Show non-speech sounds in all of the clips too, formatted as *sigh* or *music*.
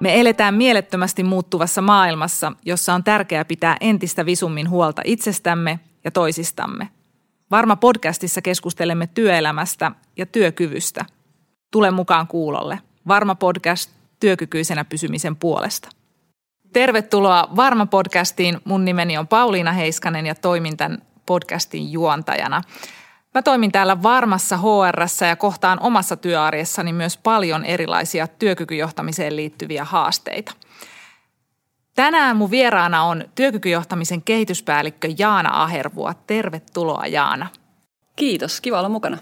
Me eletään mielettömästi muuttuvassa maailmassa, jossa on tärkeää pitää entistä visummin huolta itsestämme ja toisistamme. Varma podcastissa keskustelemme työelämästä ja työkyvystä. Tule mukaan kuulolle. Varma podcast työkykyisenä pysymisen puolesta. Tervetuloa Varma podcastiin. Mun nimeni on Pauliina Heiskanen ja toimin tämän podcastin juontajana. Mä toimin täällä varmassa hr ja kohtaan omassa työarjessani myös paljon erilaisia työkykyjohtamiseen liittyviä haasteita. Tänään mun vieraana on työkykyjohtamisen kehityspäällikkö Jaana Ahervua. Tervetuloa Jaana. Kiitos, kiva olla mukana.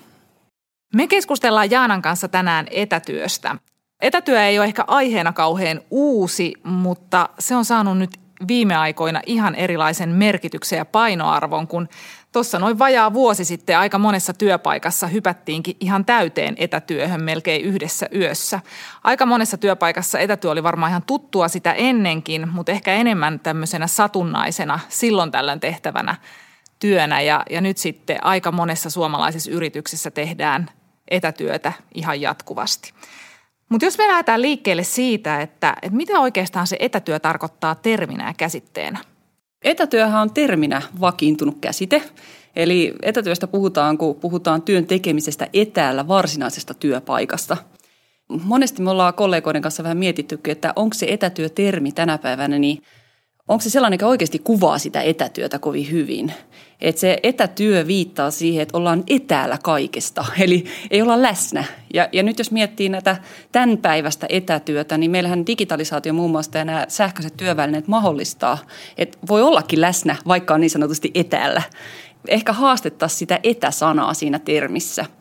Me keskustellaan Jaanan kanssa tänään etätyöstä. Etätyö ei ole ehkä aiheena kauhean uusi, mutta se on saanut nyt viime aikoina ihan erilaisen merkityksen ja painoarvon, kun Tuossa noin vajaa vuosi sitten aika monessa työpaikassa hypättiinkin ihan täyteen etätyöhön melkein yhdessä yössä. Aika monessa työpaikassa etätyö oli varmaan ihan tuttua sitä ennenkin, mutta ehkä enemmän tämmöisenä satunnaisena silloin tällöin tehtävänä työnä. Ja, ja nyt sitten aika monessa suomalaisessa yrityksessä tehdään etätyötä ihan jatkuvasti. Mutta jos me lähdetään liikkeelle siitä, että, että mitä oikeastaan se etätyö tarkoittaa terminä ja käsitteenä – Etätyöhän on terminä vakiintunut käsite. Eli etätyöstä puhutaan, kun puhutaan työn tekemisestä etäällä varsinaisesta työpaikasta. Monesti me ollaan kollegoiden kanssa vähän mietitty, että onko se etätyötermi tänä päivänä, niin onko se sellainen, joka oikeasti kuvaa sitä etätyötä kovin hyvin. Että se etätyö viittaa siihen, että ollaan etäällä kaikesta, *laughs* eli ei olla läsnä. Ja, ja nyt jos miettii näitä tämän päivästä etätyötä, niin meillähän digitalisaatio muun muassa ja nämä sähköiset työvälineet mahdollistaa, että voi ollakin läsnä, vaikka on niin sanotusti etäällä. Ehkä haastettaisiin sitä etäsanaa siinä termissä –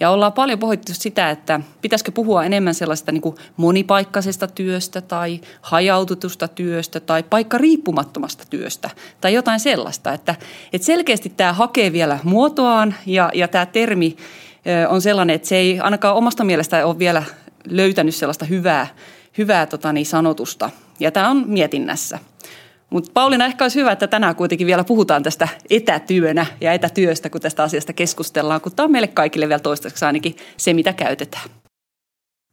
ja ollaan paljon pohdittu sitä, että pitäisikö puhua enemmän sellaista niin kuin monipaikkaisesta työstä tai hajaututusta työstä tai paikka riippumattomasta työstä tai jotain sellaista. Että, että selkeästi tämä hakee vielä muotoaan ja, ja tämä termi on sellainen, että se ei ainakaan omasta mielestä ole vielä löytänyt sellaista hyvää, hyvää tota niin, sanotusta. Ja tämä on mietinnässä. Mutta Pauliina, ehkä olisi hyvä, että tänään kuitenkin vielä puhutaan tästä etätyönä ja etätyöstä, kun tästä asiasta keskustellaan, kun tämä on meille kaikille vielä toistaiseksi ainakin se, mitä käytetään.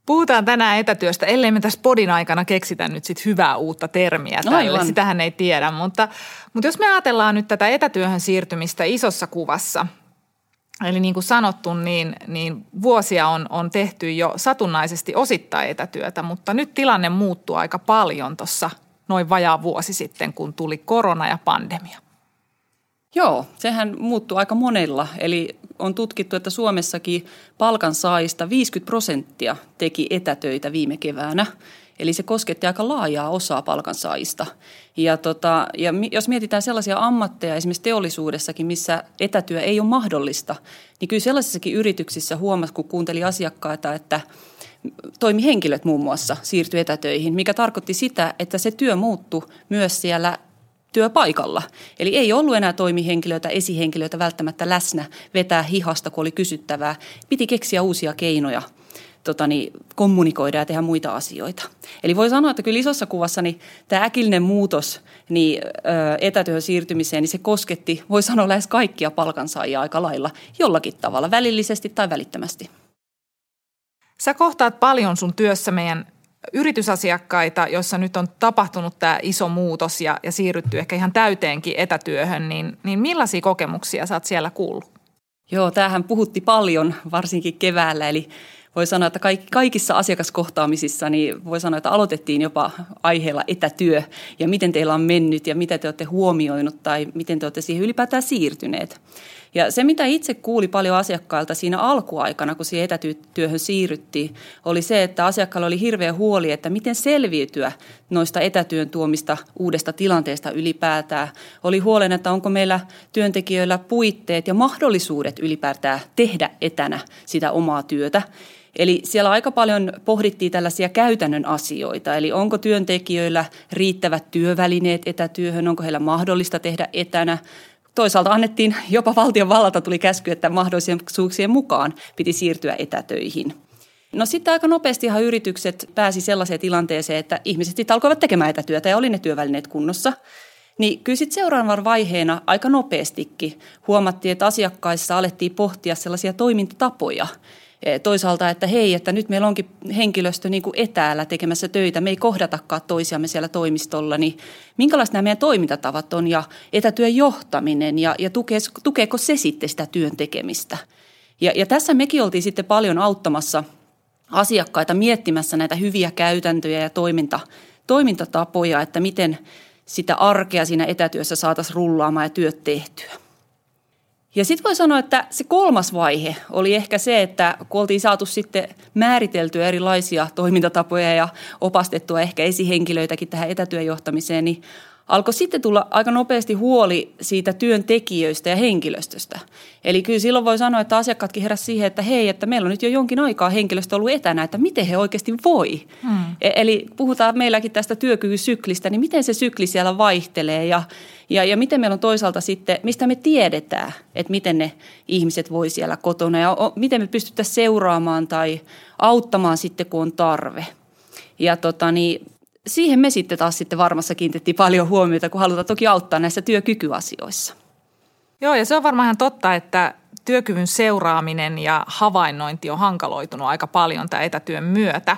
Puhutaan tänään etätyöstä, ellei me tässä podin aikana keksitä nyt sit hyvää uutta termiä tälle. Aivan. Sitähän ei tiedä, mutta, mutta jos me ajatellaan nyt tätä etätyöhön siirtymistä isossa kuvassa, Eli niin kuin sanottu, niin, niin vuosia on, on tehty jo satunnaisesti osittain etätyötä, mutta nyt tilanne muuttuu aika paljon tuossa noin vajaa vuosi sitten, kun tuli korona ja pandemia. Joo, sehän muuttuu aika monella. Eli on tutkittu, että Suomessakin palkansaajista 50 prosenttia teki etätöitä viime keväänä. Eli se kosketti aika laajaa osaa palkansaajista. Ja, tota, ja jos mietitään sellaisia ammatteja esimerkiksi teollisuudessakin, missä etätyö ei ole mahdollista, niin kyllä sellaisissakin yrityksissä huomasi, kun kuunteli asiakkaita, että – toimihenkilöt muun muassa siirtyi etätöihin, mikä tarkoitti sitä, että se työ muuttui myös siellä työpaikalla. Eli ei ollut enää toimihenkilöitä, esihenkilöitä välttämättä läsnä vetää hihasta, kun oli kysyttävää. Piti keksiä uusia keinoja tota niin, kommunikoida ja tehdä muita asioita. Eli voi sanoa, että kyllä isossa kuvassa niin tämä äkillinen muutos niin, ö, etätyöhön siirtymiseen, niin se kosketti, voi sanoa lähes kaikkia palkansaajia aika lailla, jollakin tavalla, välillisesti tai välittömästi. Sä kohtaat paljon sun työssä meidän yritysasiakkaita, joissa nyt on tapahtunut tämä iso muutos ja, ja siirrytty ehkä ihan täyteenkin etätyöhön, niin, niin millaisia kokemuksia sä oot siellä kuullut? Joo, tämähän puhutti paljon, varsinkin keväällä, eli voi sanoa, että kaikissa asiakaskohtaamisissa niin voi sanoa, että aloitettiin jopa aiheella etätyö ja miten teillä on mennyt ja mitä te olette huomioinut tai miten te olette siihen ylipäätään siirtyneet. Ja se, mitä itse kuuli paljon asiakkailta siinä alkuaikana, kun siihen etätyöhön siirryttiin, oli se, että asiakkaalla oli hirveä huoli, että miten selviytyä noista etätyön tuomista uudesta tilanteesta ylipäätään. Oli huolen, että onko meillä työntekijöillä puitteet ja mahdollisuudet ylipäätään tehdä etänä sitä omaa työtä. Eli siellä aika paljon pohdittiin tällaisia käytännön asioita, eli onko työntekijöillä riittävät työvälineet etätyöhön, onko heillä mahdollista tehdä etänä, Toisaalta annettiin jopa valtion vallalta tuli käsky, että mahdollisuuksien mukaan piti siirtyä etätöihin. No sitten aika nopeastihan yritykset pääsi sellaiseen tilanteeseen, että ihmiset alkoivat tekemään etätyötä ja oli ne työvälineet kunnossa. Niin kyllä sitten seuraavan vaiheena aika nopeastikin huomattiin, että asiakkaissa alettiin pohtia sellaisia toimintatapoja, toisaalta, että hei, että nyt meillä onkin henkilöstö niin kuin etäällä tekemässä töitä, me ei kohdatakaan toisiamme siellä toimistolla, niin minkälaiset nämä meidän toimintatavat on ja etätyön johtaminen ja, ja tukee, tukeeko se sitten sitä työn tekemistä. Ja, ja tässä mekin oltiin sitten paljon auttamassa asiakkaita miettimässä näitä hyviä käytäntöjä ja toiminta, toimintatapoja, että miten sitä arkea siinä etätyössä saataisiin rullaamaan ja työt tehtyä. Ja sitten voi sanoa, että se kolmas vaihe oli ehkä se, että kun oltiin saatu sitten määriteltyä erilaisia toimintatapoja ja opastettua ehkä esihenkilöitäkin tähän etätyöjohtamiseen, niin alkoi sitten tulla aika nopeasti huoli siitä työntekijöistä ja henkilöstöstä. Eli kyllä silloin voi sanoa, että asiakkaatkin heräsivät siihen, että hei, että meillä on nyt jo jonkin aikaa henkilöstö ollut etänä, että miten he oikeasti voi. Hmm. Eli puhutaan meilläkin tästä työkykysyklistä, niin miten se sykli siellä vaihtelee ja, ja, ja miten meillä on toisaalta sitten, mistä me tiedetään, että miten ne ihmiset voi siellä kotona ja miten me pystyttäisiin seuraamaan tai auttamaan sitten, kun on tarve. Ja tota, niin, siihen me sitten taas sitten varmassa kiinnitettiin paljon huomiota, kun halutaan toki auttaa näissä työkykyasioissa. Joo, ja se on varmaan ihan totta, että työkyvyn seuraaminen ja havainnointi on hankaloitunut aika paljon tämän etätyön myötä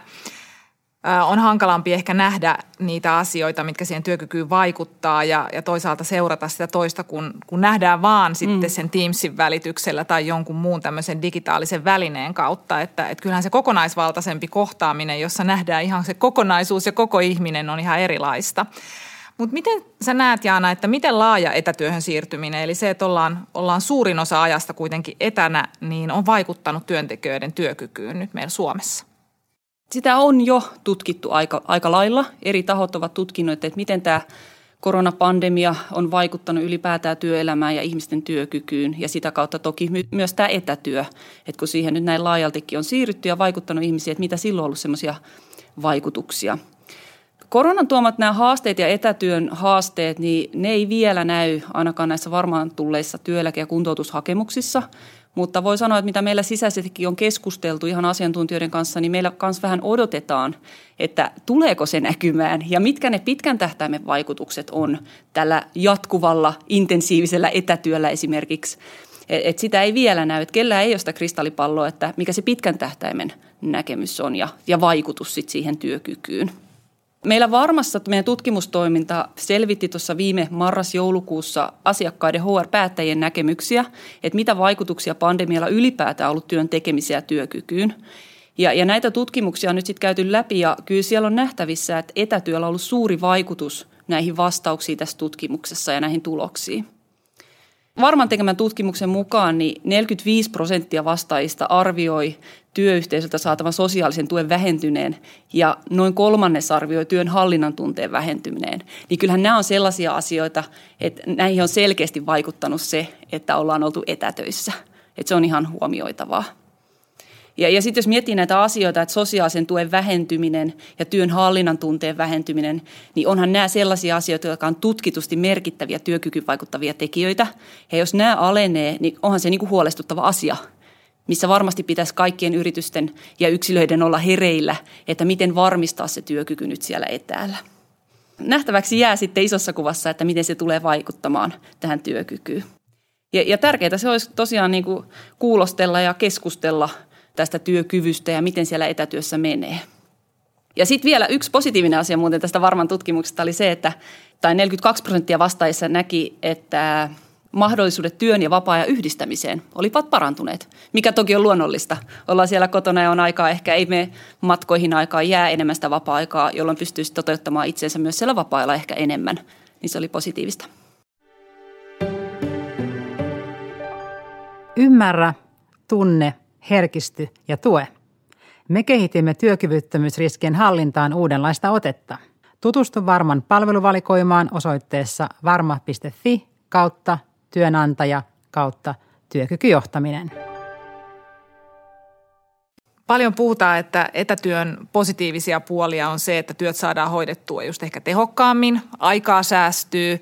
on hankalampi ehkä nähdä niitä asioita, mitkä siihen työkykyyn vaikuttaa ja, ja toisaalta seurata sitä toista, kun, kun nähdään vaan sitten mm. sen Teamsin välityksellä tai jonkun muun tämmöisen digitaalisen välineen kautta. Että, että kyllähän se kokonaisvaltaisempi kohtaaminen, jossa nähdään ihan se kokonaisuus ja koko ihminen on ihan erilaista. Mutta miten sä näet, Jaana, että miten laaja etätyöhön siirtyminen, eli se, että ollaan, ollaan suurin osa ajasta kuitenkin etänä, niin on vaikuttanut työntekijöiden työkykyyn nyt meillä Suomessa? Sitä on jo tutkittu aika, aika lailla. Eri tahot ovat tutkineet, että miten tämä koronapandemia on vaikuttanut ylipäätään työelämään ja ihmisten työkykyyn ja sitä kautta toki myös tämä etätyö, että kun siihen nyt näin laajaltikin on siirrytty ja vaikuttanut ihmisiä, että mitä silloin on ollut semmoisia vaikutuksia. Koronan tuomat nämä haasteet ja etätyön haasteet, niin ne ei vielä näy ainakaan näissä varmaan tulleissa työeläke- ja kuntoutushakemuksissa – mutta voi sanoa, että mitä meillä sisäisestikin on keskusteltu ihan asiantuntijoiden kanssa, niin meillä myös vähän odotetaan, että tuleeko se näkymään ja mitkä ne pitkän tähtäimen vaikutukset on tällä jatkuvalla intensiivisellä etätyöllä esimerkiksi. Et sitä ei vielä näy, että kellään ei ole sitä kristallipalloa, että mikä se pitkän tähtäimen näkemys on ja, ja vaikutus sit siihen työkykyyn. Meillä varmassa meidän tutkimustoiminta selvitti tuossa viime marras-joulukuussa asiakkaiden HR-päättäjien näkemyksiä, että mitä vaikutuksia pandemialla ylipäätään ollut työn tekemiseen ja työkykyyn. Ja, ja näitä tutkimuksia on nyt sitten käyty läpi ja kyllä siellä on nähtävissä, että etätyöllä on ollut suuri vaikutus näihin vastauksiin tässä tutkimuksessa ja näihin tuloksiin. Varman tekemän tutkimuksen mukaan niin 45 prosenttia vastaajista arvioi työyhteisöltä saatavan sosiaalisen tuen vähentyneen ja noin kolmannes arvioi työn hallinnan tunteen vähentyminen. Niin kyllähän nämä on sellaisia asioita, että näihin on selkeästi vaikuttanut se, että ollaan oltu etätöissä. Että se on ihan huomioitavaa. Ja, ja sitten jos miettii näitä asioita, että sosiaalisen tuen vähentyminen ja työn hallinnan tunteen vähentyminen, niin onhan nämä sellaisia asioita, jotka on tutkitusti merkittäviä työkykyyn vaikuttavia tekijöitä. Ja jos nämä alenee, niin onhan se niin kuin huolestuttava asia, missä varmasti pitäisi kaikkien yritysten ja yksilöiden olla hereillä, että miten varmistaa se työkyky nyt siellä etäällä. Nähtäväksi jää sitten isossa kuvassa, että miten se tulee vaikuttamaan tähän työkykyyn. Ja, ja tärkeää se olisi tosiaan niin kuin kuulostella ja keskustella – tästä työkyvystä ja miten siellä etätyössä menee. Ja sitten vielä yksi positiivinen asia muuten tästä varman tutkimuksesta oli se, että tai 42 prosenttia vastaajissa näki, että mahdollisuudet työn ja vapaa-ajan yhdistämiseen olivat parantuneet, mikä toki on luonnollista. Ollaan siellä kotona ja on aikaa, ehkä ei me matkoihin aikaa jää enemmän sitä vapaa-aikaa, jolloin pystyisi toteuttamaan itsensä myös siellä vapaa ehkä enemmän. Niin se oli positiivista. Ymmärrä, tunne herkisty ja tue. Me kehitimme työkyvyttömyysriskien hallintaan uudenlaista otetta. Tutustu Varman palveluvalikoimaan osoitteessa varma.fi kautta työnantaja kautta työkykyjohtaminen. Paljon puhutaan, että etätyön positiivisia puolia on se, että työt saadaan hoidettua just ehkä tehokkaammin, aikaa säästyy,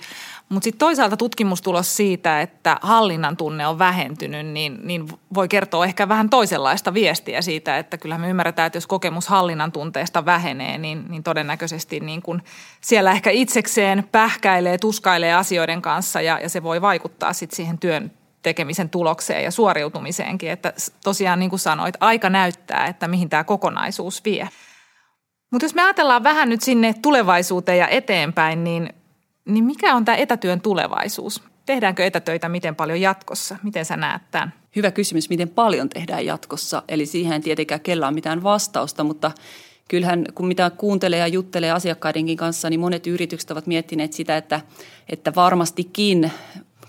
mutta sitten toisaalta tutkimustulos siitä, että hallinnan tunne on vähentynyt, niin, niin voi kertoa ehkä vähän toisenlaista viestiä siitä, että kyllä me ymmärretään, että jos kokemus hallinnan tunteesta vähenee, niin, niin todennäköisesti niin kun siellä ehkä itsekseen pähkäilee, tuskailee asioiden kanssa ja, ja se voi vaikuttaa sitten siihen työn tekemisen tulokseen ja suoriutumiseenkin. Että tosiaan niin kuin sanoit, aika näyttää, että mihin tämä kokonaisuus vie. Mutta jos me ajatellaan vähän nyt sinne tulevaisuuteen ja eteenpäin, niin, niin mikä on tämä etätyön tulevaisuus? Tehdäänkö etätöitä miten paljon jatkossa? Miten sä näet tämän? Hyvä kysymys, miten paljon tehdään jatkossa. Eli siihen ei tietenkään kellään mitään vastausta, mutta kyllähän kun mitä kuuntelee ja juttelee asiakkaidenkin kanssa, niin monet yritykset ovat miettineet sitä, että, että varmastikin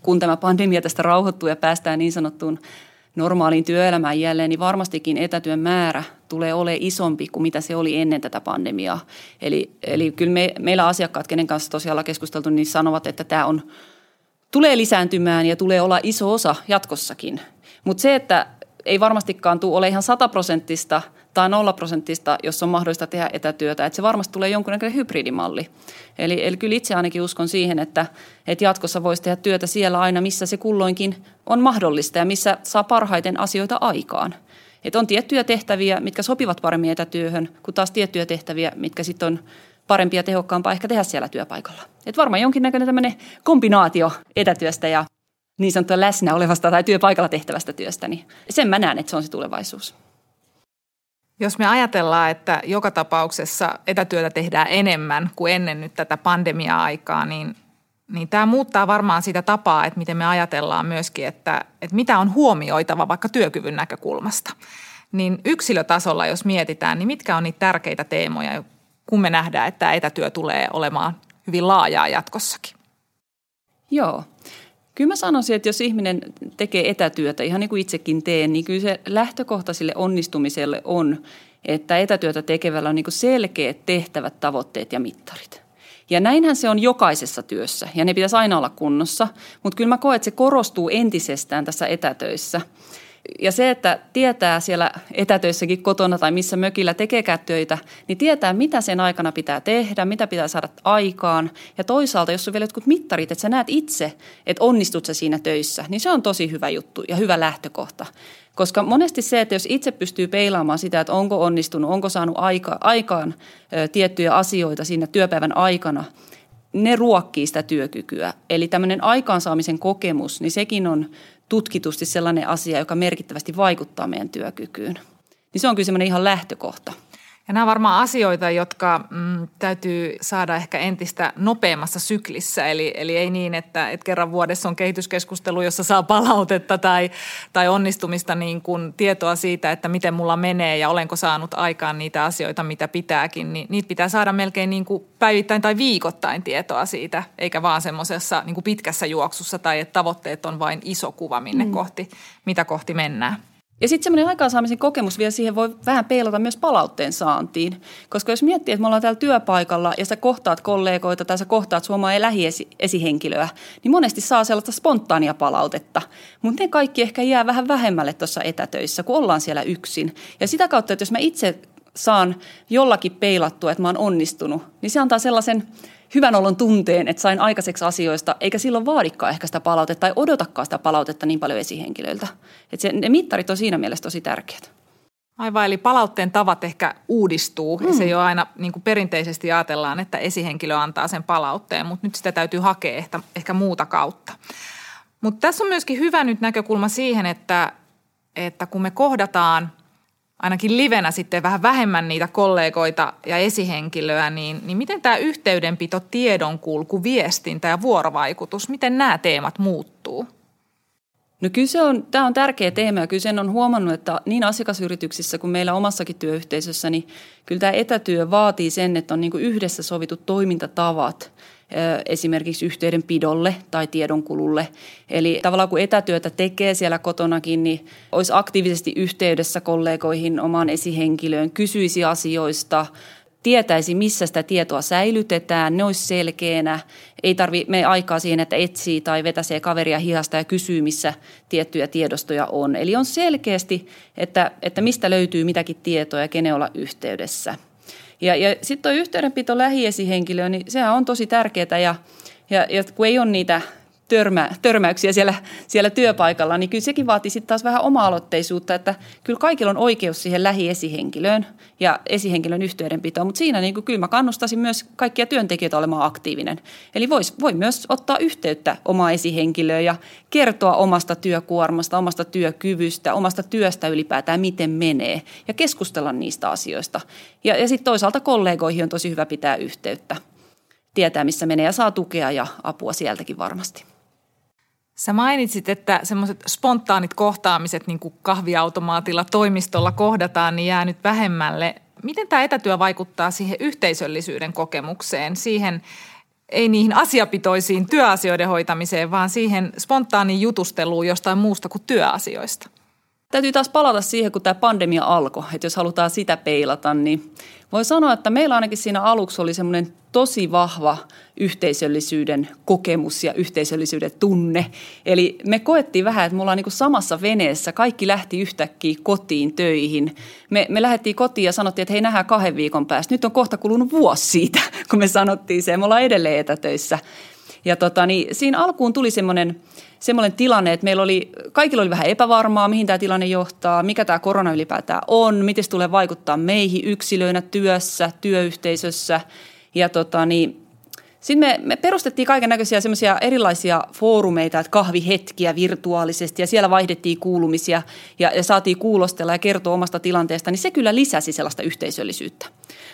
kun tämä pandemia tästä rauhoittuu ja päästään niin sanottuun normaaliin työelämään jälleen, niin varmastikin etätyön määrä tulee olemaan isompi kuin mitä se oli ennen tätä pandemiaa. Eli, eli kyllä me, meillä asiakkaat, kenen kanssa tosiaan keskusteltu, niin sanovat, että tämä on, tulee lisääntymään ja tulee olla iso osa jatkossakin. Mutta se, että ei varmastikaan tule ole ihan sataprosenttista tai nolla prosenttista, jos on mahdollista tehdä etätyötä. Että se varmasti tulee jonkunnäköinen hybridimalli. Eli, eli kyllä itse ainakin uskon siihen, että, että jatkossa voisi tehdä työtä siellä aina, missä se kulloinkin on mahdollista ja missä saa parhaiten asioita aikaan. Että on tiettyjä tehtäviä, mitkä sopivat paremmin etätyöhön, kuin taas tiettyjä tehtäviä, mitkä sitten on parempia ja tehokkaampaa ehkä tehdä siellä työpaikalla. Et varmaan jonkinnäköinen tämmöinen kombinaatio etätyöstä ja niin sanottua läsnä olevasta tai työpaikalla tehtävästä työstä, niin sen mä näen, että se on se tulevaisuus. Jos me ajatellaan, että joka tapauksessa etätyötä tehdään enemmän kuin ennen nyt tätä pandemia-aikaa, niin, niin tämä muuttaa varmaan sitä tapaa, että miten me ajatellaan myöskin, että, että mitä on huomioitava vaikka työkyvyn näkökulmasta. Niin yksilötasolla, jos mietitään, niin mitkä on niitä tärkeitä teemoja, kun me nähdään, että etätyö tulee olemaan hyvin laajaa jatkossakin? Joo. Kyllä mä sanoisin, että jos ihminen tekee etätyötä, ihan niin kuin itsekin teen, niin kyllä se lähtökohta sille onnistumiselle on, että etätyötä tekevällä on niin selkeät tehtävät, tavoitteet ja mittarit. Ja näinhän se on jokaisessa työssä ja ne pitäisi aina olla kunnossa, mutta kyllä mä koen, että se korostuu entisestään tässä etätöissä – ja se, että tietää siellä etätöissäkin kotona tai missä mökillä tekeekään töitä, niin tietää, mitä sen aikana pitää tehdä, mitä pitää saada aikaan. Ja toisaalta, jos on vielä jotkut mittarit, että sä näet itse, että onnistut sä siinä töissä, niin se on tosi hyvä juttu ja hyvä lähtökohta. Koska monesti se, että jos itse pystyy peilaamaan sitä, että onko onnistunut, onko saanut aika, aikaan ö, tiettyjä asioita siinä työpäivän aikana, ne ruokkii sitä työkykyä. Eli tämmöinen aikaansaamisen kokemus, niin sekin on tutkitusti sellainen asia, joka merkittävästi vaikuttaa meidän työkykyyn. Niin se on kyllä semmoinen ihan lähtökohta. Ja nämä on varmaan asioita, jotka mm, täytyy saada ehkä entistä nopeammassa syklissä. Eli, eli ei niin, että, että kerran vuodessa on kehityskeskustelu, jossa saa palautetta tai, tai onnistumista niin kuin tietoa siitä, että miten mulla menee ja olenko saanut aikaan niitä asioita, mitä pitääkin. Niin niitä pitää saada melkein niin kuin päivittäin tai viikoittain tietoa siitä, eikä vaan semmoisessa niin pitkässä juoksussa tai että tavoitteet on vain iso kuva, minne mm. kohti, mitä kohti mennään. Ja sitten semmoinen aikaansaamisen kokemus vielä siihen voi vähän peilata myös palautteen saantiin. Koska jos miettii, että me ollaan täällä työpaikalla ja sä kohtaat kollegoita tai sä kohtaat suomaa lähiesihenkilöä, niin monesti saa sellaista spontaania palautetta. Mutta ne kaikki ehkä jää vähän vähemmälle tuossa etätöissä, kun ollaan siellä yksin. Ja sitä kautta, että jos mä itse saan jollakin peilattua, että mä oon onnistunut, niin se antaa sellaisen hyvän olon tunteen, että sain aikaiseksi asioista, eikä silloin vaadikaan ehkä sitä palautetta tai odotakaan sitä palautetta niin paljon esihenkilöiltä. Että se, ne mittarit on siinä mielessä tosi tärkeät. Aivan, eli palautteen tavat ehkä uudistuu. Mm. Ja se ei ole aina, niin kuin perinteisesti ajatellaan, että esihenkilö antaa sen palautteen, mutta nyt sitä täytyy hakea ehkä, ehkä muuta kautta. Mutta tässä on myöskin hyvä nyt näkökulma siihen, että, että kun me kohdataan ainakin livenä sitten vähän vähemmän niitä kollegoita ja esihenkilöä, niin, niin miten tämä yhteydenpito, tiedonkulku, viestintä ja vuorovaikutus, miten nämä teemat muuttuu? No kyllä se on, tämä on tärkeä teema ja kyllä sen on huomannut, että niin asiakasyrityksissä kuin meillä omassakin työyhteisössä, niin kyllä tämä etätyö vaatii sen, että on niin yhdessä sovitut toimintatavat esimerkiksi yhteydenpidolle tai tiedonkululle. Eli tavallaan kun etätyötä tekee siellä kotonakin, niin olisi aktiivisesti yhteydessä kollegoihin, omaan esihenkilöön, kysyisi asioista, tietäisi, missä sitä tietoa säilytetään, ne olisi selkeänä. Ei tarvitse me aikaa siihen, että etsii tai vetäsee kaveria hihasta ja kysyy, missä tiettyjä tiedostoja on. Eli on selkeästi, että, että mistä löytyy mitäkin tietoa ja kenen olla yhteydessä. Ja, ja sitten tuo yhteydenpito lähiesihenkilöön, niin sehän on tosi tärkeää ja, ja, ja kun ei ole niitä törmä, törmäyksiä siellä, siellä työpaikalla, niin kyllä sekin vaatii sitten taas vähän oma-aloitteisuutta, että kyllä kaikilla on oikeus siihen lähiesihenkilöön ja esihenkilön yhteydenpitoon, mutta siinä niin kuin, kyllä mä kannustaisin myös kaikkia työntekijöitä olemaan aktiivinen. Eli vois, voi myös ottaa yhteyttä omaa esihenkilöön ja kertoa omasta työkuormasta, omasta työkyvystä, omasta työstä ylipäätään, miten menee ja keskustella niistä asioista. Ja, ja sitten toisaalta kollegoihin on tosi hyvä pitää yhteyttä tietää, missä menee ja saa tukea ja apua sieltäkin varmasti. Sä mainitsit, että semmoiset spontaanit kohtaamiset, niin kuin kahviautomaatilla, toimistolla kohdataan, niin jää nyt vähemmälle. Miten tämä etätyö vaikuttaa siihen yhteisöllisyyden kokemukseen, siihen ei niihin asiapitoisiin työasioiden hoitamiseen, vaan siihen spontaaniin jutusteluun jostain muusta kuin työasioista? Täytyy taas palata siihen, kun tämä pandemia alkoi, että jos halutaan sitä peilata, niin voi sanoa, että meillä ainakin siinä aluksi oli semmoinen tosi vahva yhteisöllisyyden kokemus ja yhteisöllisyyden tunne. Eli me koettiin vähän, että me ollaan niin samassa veneessä. Kaikki lähti yhtäkkiä kotiin töihin. Me, me lähdettiin kotiin ja sanottiin, että hei nähdään kahden viikon päästä. Nyt on kohta kulunut vuosi siitä, *laughs* kun me sanottiin se. Me ollaan edelleen etätöissä. Ja tota, niin siinä alkuun tuli semmoinen, semmoinen tilanne, että meillä oli, kaikilla oli vähän epävarmaa, mihin tämä tilanne johtaa, mikä tämä korona ylipäätään on, miten se tulee vaikuttaa meihin yksilöinä työssä, työyhteisössä. Ja tota, niin, sitten me, me perustettiin kaiken näköisiä semmoisia erilaisia foorumeita, että kahvihetkiä virtuaalisesti ja siellä vaihdettiin kuulumisia ja, ja saatiin kuulostella ja kertoa omasta tilanteesta, niin se kyllä lisäsi sellaista yhteisöllisyyttä.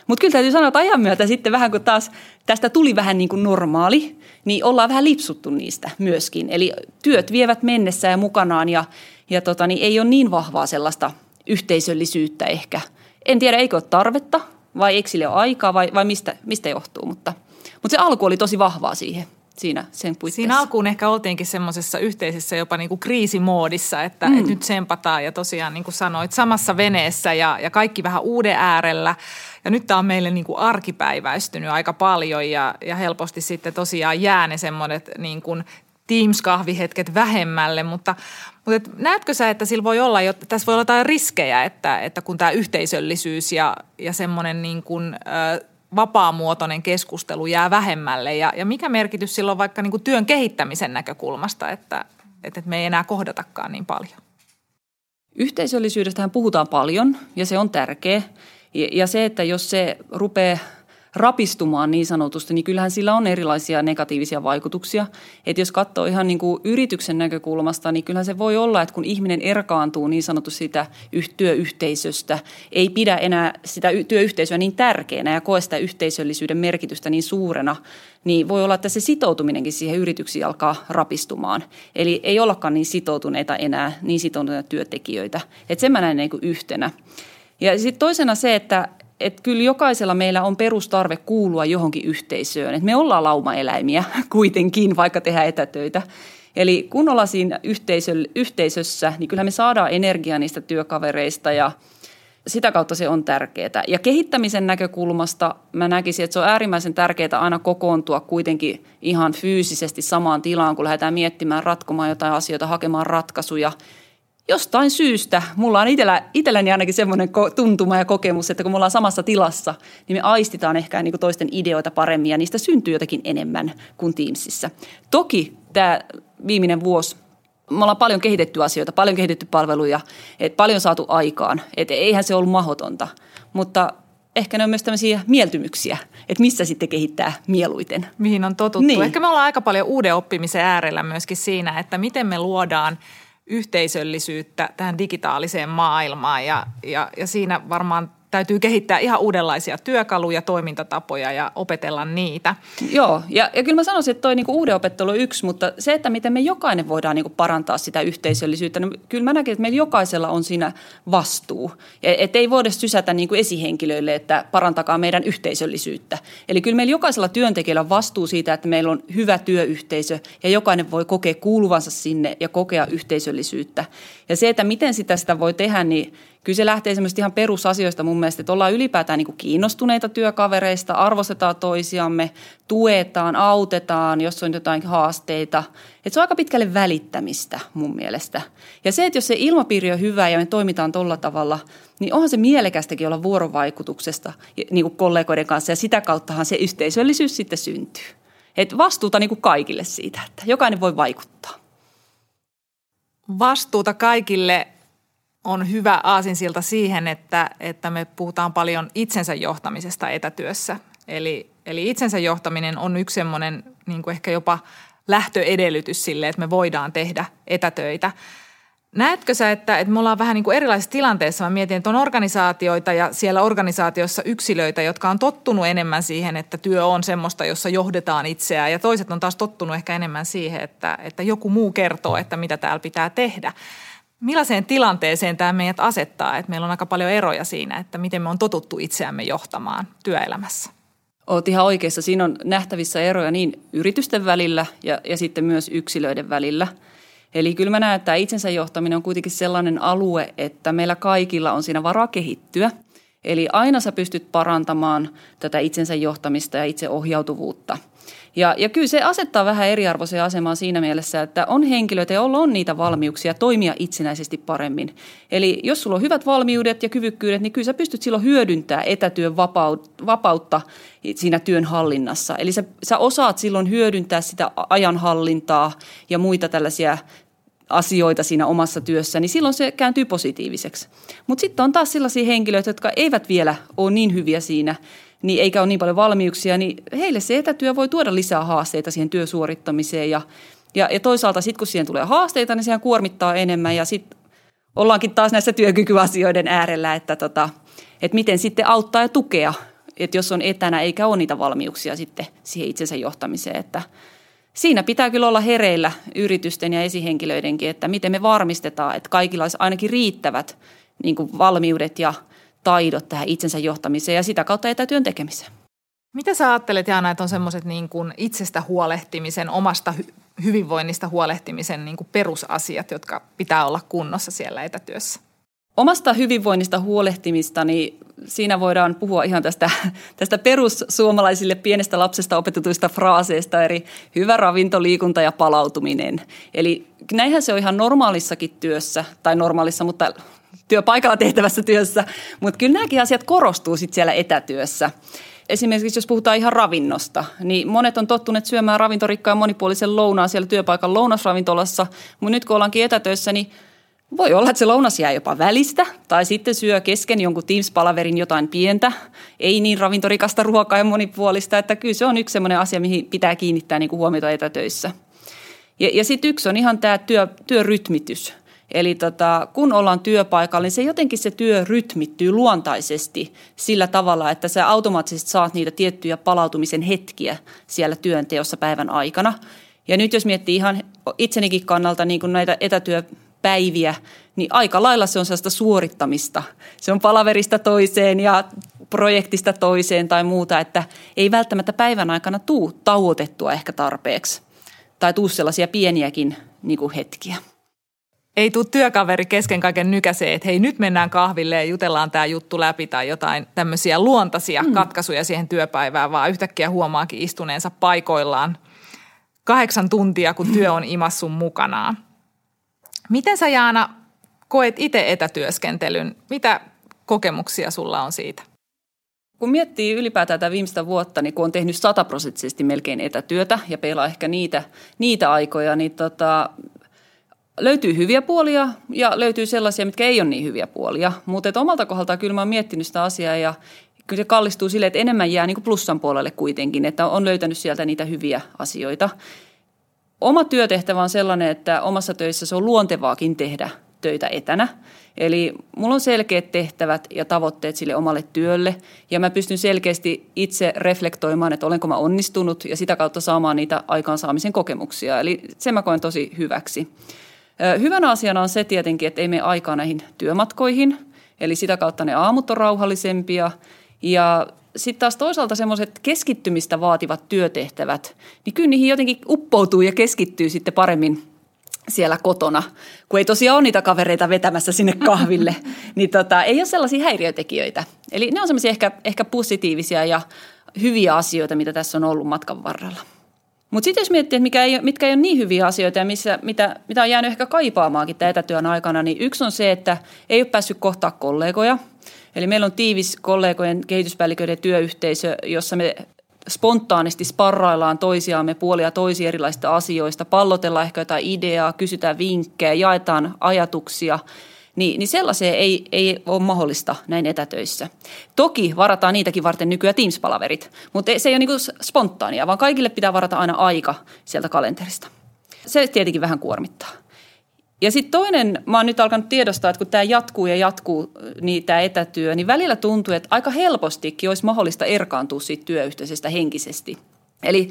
Mutta kyllä täytyy sanoa, että ajan myötä sitten vähän kun taas tästä tuli vähän niin kuin normaali, niin ollaan vähän lipsuttu niistä myöskin. Eli työt vievät mennessä ja mukanaan ja, ja tota, niin ei ole niin vahvaa sellaista yhteisöllisyyttä ehkä. En tiedä, eikö ole tarvetta vai eikö sille ole aikaa vai, vai mistä, mistä johtuu, mutta, mutta se alku oli tosi vahvaa siihen siinä sen puitteissa. Siinä alkuun ehkä oltiinkin semmoisessa yhteisessä jopa niin kuin kriisimoodissa, että, mm. että nyt sempataan ja tosiaan niin kuin sanoit samassa veneessä ja, ja kaikki vähän uuden äärellä. Ja nyt tämä on meille niin kuin arkipäiväistynyt aika paljon ja, ja helposti sitten tosiaan jää ne semmoiset niin kuin Teams-kahvihetket vähemmälle, mutta, mutta et, näetkö sä, että sillä voi olla, että tässä voi olla jotain riskejä, että, että kun tämä yhteisöllisyys ja, ja semmoinen niin kuin, ö, vapaamuotoinen keskustelu jää vähemmälle ja, ja mikä merkitys sillä on vaikka niin kuin työn kehittämisen näkökulmasta, että, että me ei enää kohdatakaan niin paljon? Yhteisöllisyydestähän puhutaan paljon ja se on tärkeä. Ja se, että jos se rupeaa rapistumaan niin sanotusti, niin kyllähän sillä on erilaisia negatiivisia vaikutuksia. Että jos katsoo ihan niin kuin yrityksen näkökulmasta, niin kyllähän se voi olla, että kun ihminen erkaantuu niin sanotusti sitä työyhteisöstä, ei pidä enää sitä työyhteisöä niin tärkeänä ja koe sitä yhteisöllisyyden merkitystä niin suurena, niin voi olla, että se sitoutuminenkin siihen yrityksiin alkaa rapistumaan. Eli ei ollakaan niin sitoutuneita enää, niin sitoutuneita työntekijöitä. Että sen mä näen niin kuin yhtenä. Ja sitten toisena se, että että kyllä jokaisella meillä on perustarve kuulua johonkin yhteisöön. Että me ollaan laumaeläimiä *laughs* kuitenkin, vaikka tehdään etätöitä. Eli kun ollaan siinä yhteisö, yhteisössä, niin kyllä me saadaan energiaa niistä työkavereista ja sitä kautta se on tärkeää. Ja kehittämisen näkökulmasta mä näkisin, että se on äärimmäisen tärkeää aina kokoontua kuitenkin ihan fyysisesti samaan tilaan, kun lähdetään miettimään, ratkomaan jotain asioita, hakemaan ratkaisuja – jostain syystä, mulla on itellä, itselläni ainakin semmoinen tuntuma ja kokemus, että kun me ollaan samassa tilassa, niin me aistitaan ehkä niin toisten ideoita paremmin ja niistä syntyy jotakin enemmän kuin Teamsissa. Toki tämä viimeinen vuosi me ollaan paljon kehitetty asioita, paljon kehitetty palveluja, et paljon saatu aikaan. Et eihän se ollut mahdotonta, mutta ehkä ne on myös tämmöisiä mieltymyksiä, että missä sitten kehittää mieluiten. Mihin on totuttu. Niin. Ehkä me ollaan aika paljon uuden oppimisen äärellä myöskin siinä, että miten me luodaan – yhteisöllisyyttä tähän digitaaliseen maailmaan. Ja, ja, ja siinä varmaan täytyy kehittää ihan uudenlaisia työkaluja, toimintatapoja ja opetella niitä. Joo, ja, ja kyllä mä sanoisin, että toi niinku uuden opettelu on yksi, mutta se, että miten me jokainen voidaan niinku parantaa sitä yhteisöllisyyttä, niin kyllä mä näkin, että meillä jokaisella on siinä vastuu. Että ei voida sysätä niinku esihenkilöille, että parantakaa meidän yhteisöllisyyttä. Eli kyllä meillä jokaisella työntekijällä on vastuu siitä, että meillä on hyvä työyhteisö ja jokainen voi kokea kuuluvansa sinne ja kokea yhteisöllisyyttä. Ja se, että miten sitä, sitä voi tehdä, niin kyllä se lähtee semmoista ihan perusasioista mun mielestä, että ollaan ylipäätään niin kuin kiinnostuneita työkavereista, arvostetaan toisiamme, tuetaan, autetaan, jos on jotain haasteita. Että se on aika pitkälle välittämistä mun mielestä. Ja se, että jos se ilmapiiri on hyvä ja me toimitaan tolla tavalla, niin onhan se mielekästäkin olla vuorovaikutuksesta niin kuin kollegoiden kanssa ja sitä kauttahan se yhteisöllisyys sitten syntyy. Et vastuuta niin kuin kaikille siitä, että jokainen voi vaikuttaa. Vastuuta kaikille on hyvä aasinsilta siihen, että, että me puhutaan paljon itsensä johtamisesta etätyössä. Eli, eli itsensä johtaminen on yksi semmoinen niin kuin ehkä jopa lähtöedellytys sille, että me voidaan tehdä etätöitä. Näetkö sä, että, että me ollaan vähän niin kuin erilaisissa tilanteissa? Mä mietin, että on organisaatioita ja siellä organisaatiossa yksilöitä, jotka on tottunut enemmän siihen, että työ on semmoista, jossa johdetaan itseään. Ja toiset on taas tottunut ehkä enemmän siihen, että, että joku muu kertoo, että mitä täällä pitää tehdä. Millaiseen tilanteeseen tämä meidät asettaa? Että meillä on aika paljon eroja siinä, että miten me on totuttu itseämme johtamaan työelämässä. Olet ihan oikeassa. Siinä on nähtävissä eroja niin yritysten välillä ja, ja sitten myös yksilöiden välillä. Eli kyllä mä näen, että itsensä johtaminen on kuitenkin sellainen alue, että meillä kaikilla on siinä varaa kehittyä. Eli aina sä pystyt parantamaan tätä itsensä johtamista ja itseohjautuvuutta – ja, ja kyllä se asettaa vähän eriarvoiseen asemaan siinä mielessä, että on henkilöitä, joilla on niitä valmiuksia toimia itsenäisesti paremmin. Eli jos sulla on hyvät valmiudet ja kyvykkyydet, niin kyllä sä pystyt silloin hyödyntämään etätyön vapautta siinä työn hallinnassa. Eli sä, sä osaat silloin hyödyntää sitä ajanhallintaa ja muita tällaisia asioita siinä omassa työssä, niin silloin se kääntyy positiiviseksi. Mutta sitten on taas sellaisia henkilöitä, jotka eivät vielä ole niin hyviä siinä, niin eikä ole niin paljon valmiuksia, niin heille se etätyö voi tuoda lisää haasteita siihen työsuorittamiseen. Ja, ja, ja toisaalta sitten kun siihen tulee haasteita, niin sehän kuormittaa enemmän. Ja sitten ollaankin taas näissä työkykyasioiden äärellä, että, tota, että miten sitten auttaa ja tukea, että jos on etänä eikä ole niitä valmiuksia sitten siihen itsensä johtamiseen, että siinä pitää kyllä olla hereillä yritysten ja esihenkilöidenkin, että miten me varmistetaan, että kaikilla olisi ainakin riittävät niin valmiudet ja taidot tähän itsensä johtamiseen ja sitä kautta etätyön tekemiseen. Mitä sä ajattelet, Jaana, että on semmoiset niin kuin itsestä huolehtimisen, omasta hy- hyvinvoinnista huolehtimisen niin kuin perusasiat, jotka pitää olla kunnossa siellä etätyössä? Omasta hyvinvoinnista huolehtimista, niin siinä voidaan puhua ihan tästä, tästä perussuomalaisille pienestä lapsesta opetetuista fraaseista, eri hyvä ravinto, liikunta ja palautuminen. Eli näinhän se on ihan normaalissakin työssä, tai normaalissa, mutta työpaikalla tehtävässä työssä, mutta kyllä nämäkin asiat korostuu sitten siellä etätyössä. Esimerkiksi jos puhutaan ihan ravinnosta, niin monet on tottuneet syömään ravintorikkaan monipuolisen lounaan siellä työpaikan lounasravintolassa, mutta nyt kun ollaankin etätöissä, niin voi olla, että se lounas jää jopa välistä tai sitten syö kesken jonkun Teams-palaverin jotain pientä, ei niin ravintorikasta ruokaa ja monipuolista, että kyllä se on yksi sellainen asia, mihin pitää kiinnittää niin kuin huomiota etätöissä. Ja, ja sitten yksi on ihan tämä työ, työrytmitys – Eli tota, kun ollaan työpaikalla, niin se jotenkin se työ rytmittyy luontaisesti sillä tavalla, että sä automaattisesti saat niitä tiettyjä palautumisen hetkiä siellä työnteossa päivän aikana. Ja nyt jos miettii ihan itsenikin kannalta niin kuin näitä etätyöpäiviä, niin aika lailla se on sellaista suorittamista. Se on palaverista toiseen ja projektista toiseen tai muuta, että ei välttämättä päivän aikana tuu tauotettua ehkä tarpeeksi. Tai tuu sellaisia pieniäkin niin kuin hetkiä ei tule työkaveri kesken kaiken nykäseen, että hei nyt mennään kahville ja jutellaan tämä juttu läpi tai jotain tämmöisiä luontaisia mm. katkaisuja siihen työpäivään, vaan yhtäkkiä huomaakin istuneensa paikoillaan kahdeksan tuntia, kun työ on imassun mukanaan. Miten sä Jaana koet itse etätyöskentelyn? Mitä kokemuksia sulla on siitä? Kun miettii ylipäätään tätä viimeistä vuotta, niin kun on tehnyt sataprosenttisesti melkein etätyötä ja peilaa ehkä niitä, niitä aikoja, niin tota, löytyy hyviä puolia ja löytyy sellaisia, mitkä ei ole niin hyviä puolia. Mutta omalta kohdaltaan kyllä mä oon miettinyt sitä asiaa ja kyllä se kallistuu sille, että enemmän jää niin kuin plussan puolelle kuitenkin, että on löytänyt sieltä niitä hyviä asioita. Oma työtehtävä on sellainen, että omassa töissä se on luontevaakin tehdä töitä etänä. Eli mulla on selkeät tehtävät ja tavoitteet sille omalle työlle ja mä pystyn selkeästi itse reflektoimaan, että olenko mä onnistunut ja sitä kautta saamaan niitä aikaansaamisen kokemuksia. Eli se mä koen tosi hyväksi. Hyvänä asiana on se tietenkin, että ei mene aikaa näihin työmatkoihin, eli sitä kautta ne aamut on rauhallisempia. Ja sitten taas toisaalta semmoiset keskittymistä vaativat työtehtävät, niin kyllä niihin jotenkin uppoutuu ja keskittyy sitten paremmin siellä kotona, kun ei tosiaan ole niitä kavereita vetämässä sinne *laughs* kahville, niin tota, ei ole sellaisia häiriötekijöitä. Eli ne on semmoisia ehkä, ehkä positiivisia ja hyviä asioita, mitä tässä on ollut matkan varrella. Mutta sitten jos miettii, että mikä ei, mitkä ei ole niin hyviä asioita ja missä, mitä, mitä on jäänyt ehkä kaipaamaankin tämän etätyön aikana, niin yksi on se, että ei ole päässyt kohtaa kollegoja. Eli meillä on tiivis kollegojen kehityspäälliköiden työyhteisö, jossa me spontaanisti sparraillaan toisiaamme puolia toisia erilaisista asioista, pallotellaan ehkä jotain ideaa, kysytään vinkkejä, jaetaan ajatuksia – niin, niin sellaiseen ei, ei ole mahdollista näin etätöissä. Toki varataan niitäkin varten nykyään Teams-palaverit, mutta se ei ole niin spontaania, vaan kaikille pitää varata aina aika sieltä kalenterista. Se tietenkin vähän kuormittaa. Ja sitten toinen, mä oon nyt alkanut tiedostaa, että kun tämä jatkuu ja jatkuu, niin tämä etätyö, niin välillä tuntuu, että aika helpostikin olisi mahdollista erkaantua siitä työyhteisöstä henkisesti. Eli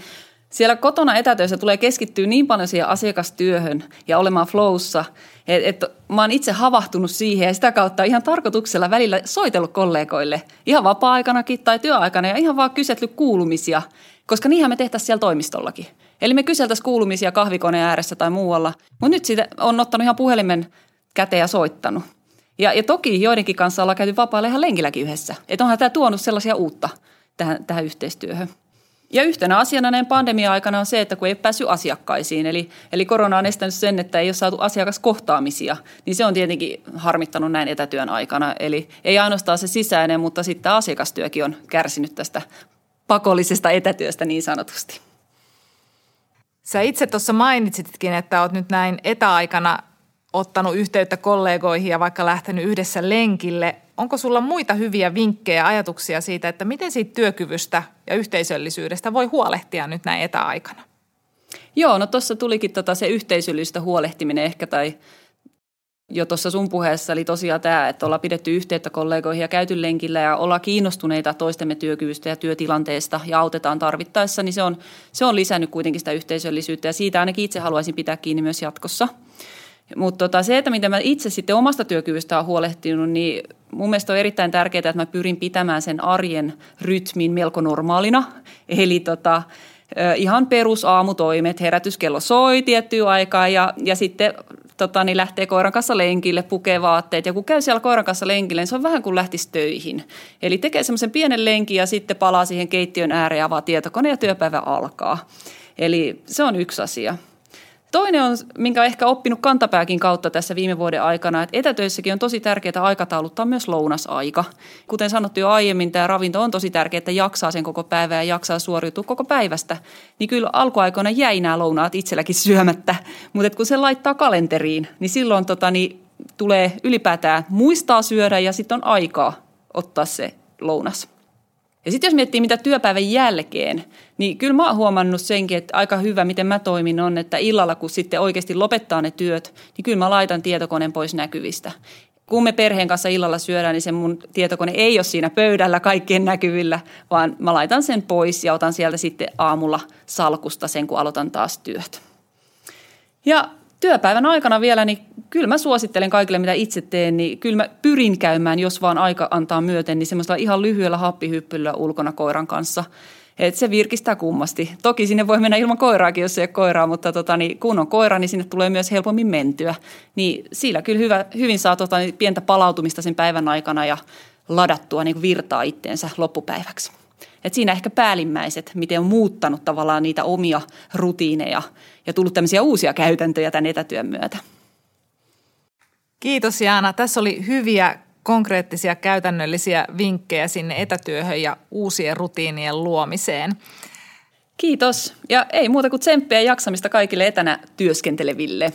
siellä kotona etätöissä tulee keskittyä niin paljon siihen asiakastyöhön ja olemaan flowssa, että et mä oon itse havahtunut siihen ja sitä kautta ihan tarkoituksella välillä soitellut kollegoille ihan vapaa-aikanakin tai työaikana ja ihan vaan kyselty kuulumisia, koska niinhän me tehtäisiin siellä toimistollakin. Eli me kyseltäisiin kuulumisia kahvikoneen ääressä tai muualla, mutta nyt siitä on ottanut ihan puhelimen käteen ja soittanut. Ja, ja toki joidenkin kanssa ollaan käyty vapailla ihan lenkilläkin yhdessä. Että onhan tämä tuonut sellaisia uutta tähän, tähän yhteistyöhön. Ja yhtenä asiana näin pandemia-aikana on se, että kun ei ole päässyt asiakkaisiin, eli, eli korona on estänyt sen, että ei ole saatu asiakaskohtaamisia, niin se on tietenkin harmittanut näin etätyön aikana. Eli ei ainoastaan se sisäinen, mutta sitten asiakastyökin on kärsinyt tästä pakollisesta etätyöstä niin sanotusti. Sä itse tuossa mainitsitkin, että oot nyt näin etäaikana ottanut yhteyttä kollegoihin ja vaikka lähtenyt yhdessä lenkille. Onko sulla muita hyviä vinkkejä ja ajatuksia siitä, että miten siitä työkyvystä ja yhteisöllisyydestä voi huolehtia nyt näin etäaikana? Joo, no tuossa tulikin tota se yhteisöllistä huolehtiminen ehkä tai jo tuossa sun puheessa, eli tosiaan tämä, että ollaan pidetty yhteyttä kollegoihin ja käyty lenkillä ja ollaan kiinnostuneita toistemme työkyvystä ja työtilanteesta ja autetaan tarvittaessa, niin se on, se on lisännyt kuitenkin sitä yhteisöllisyyttä ja siitä ainakin itse haluaisin pitää kiinni myös jatkossa. Mutta tota, se, että miten mä itse sitten omasta työkyvystä olen huolehtinut, niin mun mielestä on erittäin tärkeää, että mä pyrin pitämään sen arjen rytmin melko normaalina. Eli tota, ihan perusaamutoimet, herätyskello soi tiettyä aikaa ja, ja sitten tota, niin lähtee koiran kanssa lenkille, pukee vaatteet. Ja kun käy siellä koiran kanssa lenkille, niin se on vähän kuin lähtisi töihin. Eli tekee semmoisen pienen lenkin ja sitten palaa siihen keittiön ääreen ja avaa tietokone ja työpäivä alkaa. Eli se on yksi asia. Toinen on, minkä olen ehkä oppinut kantapääkin kautta tässä viime vuoden aikana, että etätöissäkin on tosi tärkeää aikatauluttaa myös lounasaika. Kuten sanottu jo aiemmin, tämä ravinto on tosi tärkeää, että jaksaa sen koko päivää ja jaksaa suoriutua koko päivästä. Niin kyllä alkuaikoina jäi nämä lounaat itselläkin syömättä, mutta kun se laittaa kalenteriin, niin silloin tota, niin tulee ylipäätään muistaa syödä ja sitten on aikaa ottaa se lounas. Ja sitten jos miettii mitä työpäivän jälkeen, niin kyllä mä oon huomannut senkin, että aika hyvä, miten mä toimin on, että illalla kun sitten oikeasti lopettaa ne työt, niin kyllä mä laitan tietokoneen pois näkyvistä. Kun me perheen kanssa illalla syödään, niin se mun tietokone ei ole siinä pöydällä kaikkien näkyvillä, vaan mä laitan sen pois ja otan sieltä sitten aamulla salkusta sen, kun aloitan taas työt. Ja työpäivän aikana vielä, niin kyllä mä suosittelen kaikille, mitä itse teen, niin kyllä mä pyrin käymään, jos vaan aika antaa myöten, niin semmoista ihan lyhyellä happihyppyllä ulkona koiran kanssa. Et se virkistää kummasti. Toki sinne voi mennä ilman koiraakin, jos ei ole koiraa, mutta tota, niin kun on koira, niin sinne tulee myös helpommin mentyä. Niin sillä kyllä hyvä, hyvin saa tota, niin pientä palautumista sen päivän aikana ja ladattua niin virtaa itteensä loppupäiväksi. Et siinä ehkä päällimmäiset, miten on muuttanut tavallaan niitä omia rutiineja ja tullut tämmöisiä uusia käytäntöjä tämän etätyön myötä. Kiitos Jaana. Tässä oli hyviä konkreettisia käytännöllisiä vinkkejä sinne etätyöhön ja uusien rutiinien luomiseen. Kiitos ja ei muuta kuin tsemppiä ja jaksamista kaikille etänä työskenteleville.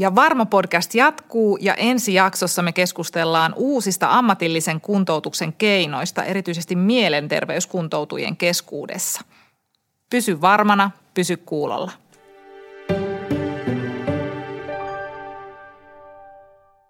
Ja Varma podcast jatkuu ja ensi jaksossa me keskustellaan uusista ammatillisen kuntoutuksen keinoista, erityisesti mielenterveyskuntoutujien keskuudessa. Pysy varmana, pysy kuulolla.